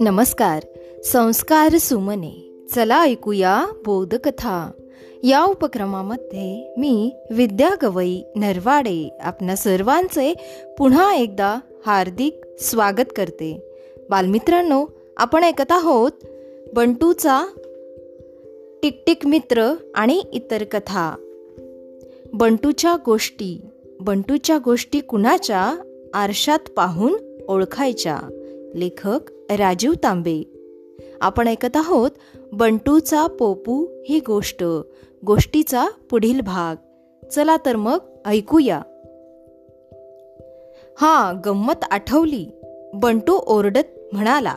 नमस्कार संस्कार सुमने. चला ऐकूया बोधकथा. या उपक्रमामध्ये मी विद्या गवई नरवाडे आपणा सर्वांचे पुन्हा एकदा हार्दिक स्वागत करते. बालमित्रांनो आपण ऐकत आहोत बंटूचा टिकटिक मित्र आणि इतर कथा. बंटूच्या गोष्टी. बंटूच्या गोष्टी कुणाच्या आरशात पाहून ओळखायच्या. लेखक राजीव तांबे. आपण ऐकत आहोत बंटूचा पोपू ही गोष्ट. गोष्टीचा पुढील भाग. चला तर मग ऐकूया. हा गंमत आठवली. बंटू ओरडत म्हणाला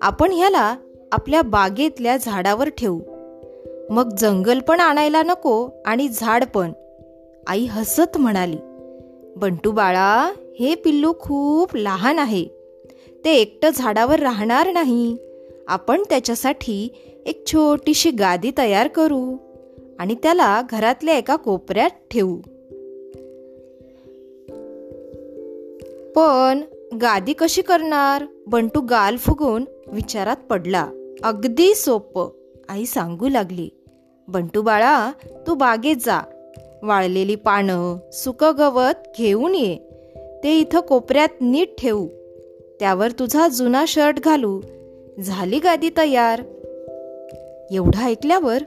आपण ह्याला आपल्या बागेतल्या झाडावर ठेवू. मग जंगल पण आणायला नको आणि झाड पण. आई हसत म्हणाली बंटू बाळा हे पिल्लू खूप लहान आहे. ते एकटं झाडावर राहणार नाही. आपण त्याच्यासाठी एक छोटीशी गादी तयार करू आणि त्याला घरातल्या एका कोपऱ्यात ठेवू. पण गादी कशी करणार? बंटू गाल फुगून विचारात पडला. अगदी सोपं आई सांगू लागली. बंटू बाळा तू बागेत जा. वाळलेली पानं सुकं गवत घेऊन ये. ते इथं कोपऱ्यात नीट ठेवू. त्यावर तुझा जुना शर्ट घालू. झाली गादी तयार. एवढं ऐकल्यावर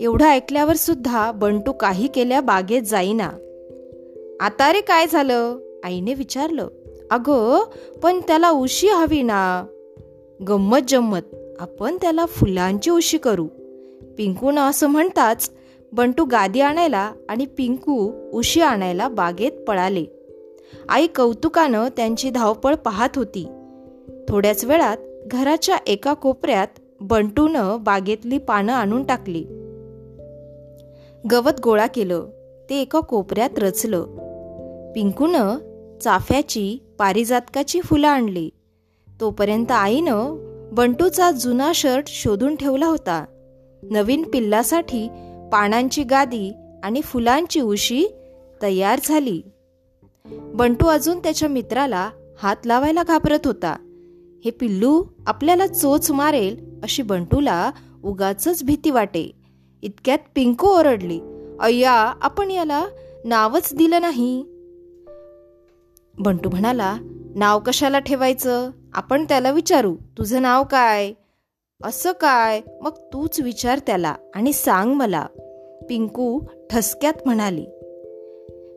एवढं ऐकल्यावर सुद्धा बंटू काही केल्या बागेत जाईना. आता रे काय झालं? आईने विचारलं. अगं पण त्याला उशी हवी ना गंमत जम्मत आपण त्याला फुलांची उशी करू. पिंकून असं म्हणताच बंटू गादी आणायला आणि पिंकू उशी आणायला बागेत पळाले. आई कौतुकानं त्यांची धावपळ पाहत होती. थोड्याच वेळात घराच्या एका कोपऱ्यात बंटूनं बागेतली पानं आणून टाकली. गवत गोळा केलं ते एका कोपऱ्यात रचलं. पिंकूनं चाफ्याची पारिजातकाची फुलं आणली. तोपर्यंत आईनं बंटूचा जुना शर्ट शोधून ठेवला होता. नवीन पिल्लासाठी पानांची गादी आणि फुलांची उशी तयार झाली. बंटू अजून त्याच्या मित्राला हात लावायला घाबरत होता. हे पिल्लू आपल्याला चोच मारेल अशी बंटूला उगाच भीती वाटे. इतक्यात पिंकू ओरडली अय्या आपण याला नावच दिलं नाही. बंटू म्हणाला नाव कशाला ठेवायचं? आपण त्याला विचारू. तुझं नाव काय? असं काय? मग तूच विचार त्याला आणि सांग मला. पिंकू ठसक्यात म्हणाली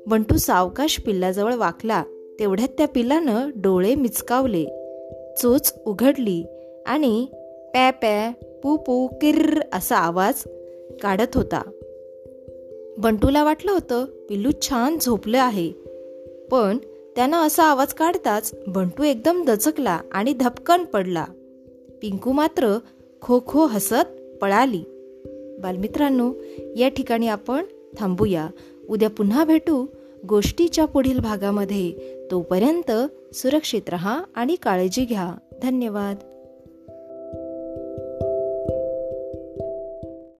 बंटू सावकाश पिल्लाजवळ वाकला तेवढ्यात त्या पिल्लानं डोळे मिचकावले. चोच उघडली आणि पॅ पॅ पू पू किर्र असा आवाज काढत होता. बंटूला वाटलं होतं पिल्लू छान झोपलं आहे पण त्यानं असा आवाज काढताच बंटू एकदम दचकला आणि धपकन पडला. पिंकू मात्र खो खो हसत पळाली. बालमित्रांनो या ठिकाणी आपण थांबूया. उद्या पुन्हा भेटू. गोष्टीच्या पुढील भागामध्ये तोपर्यंत सुरक्षित रहा आणि काळजी घ्या. धन्यवाद.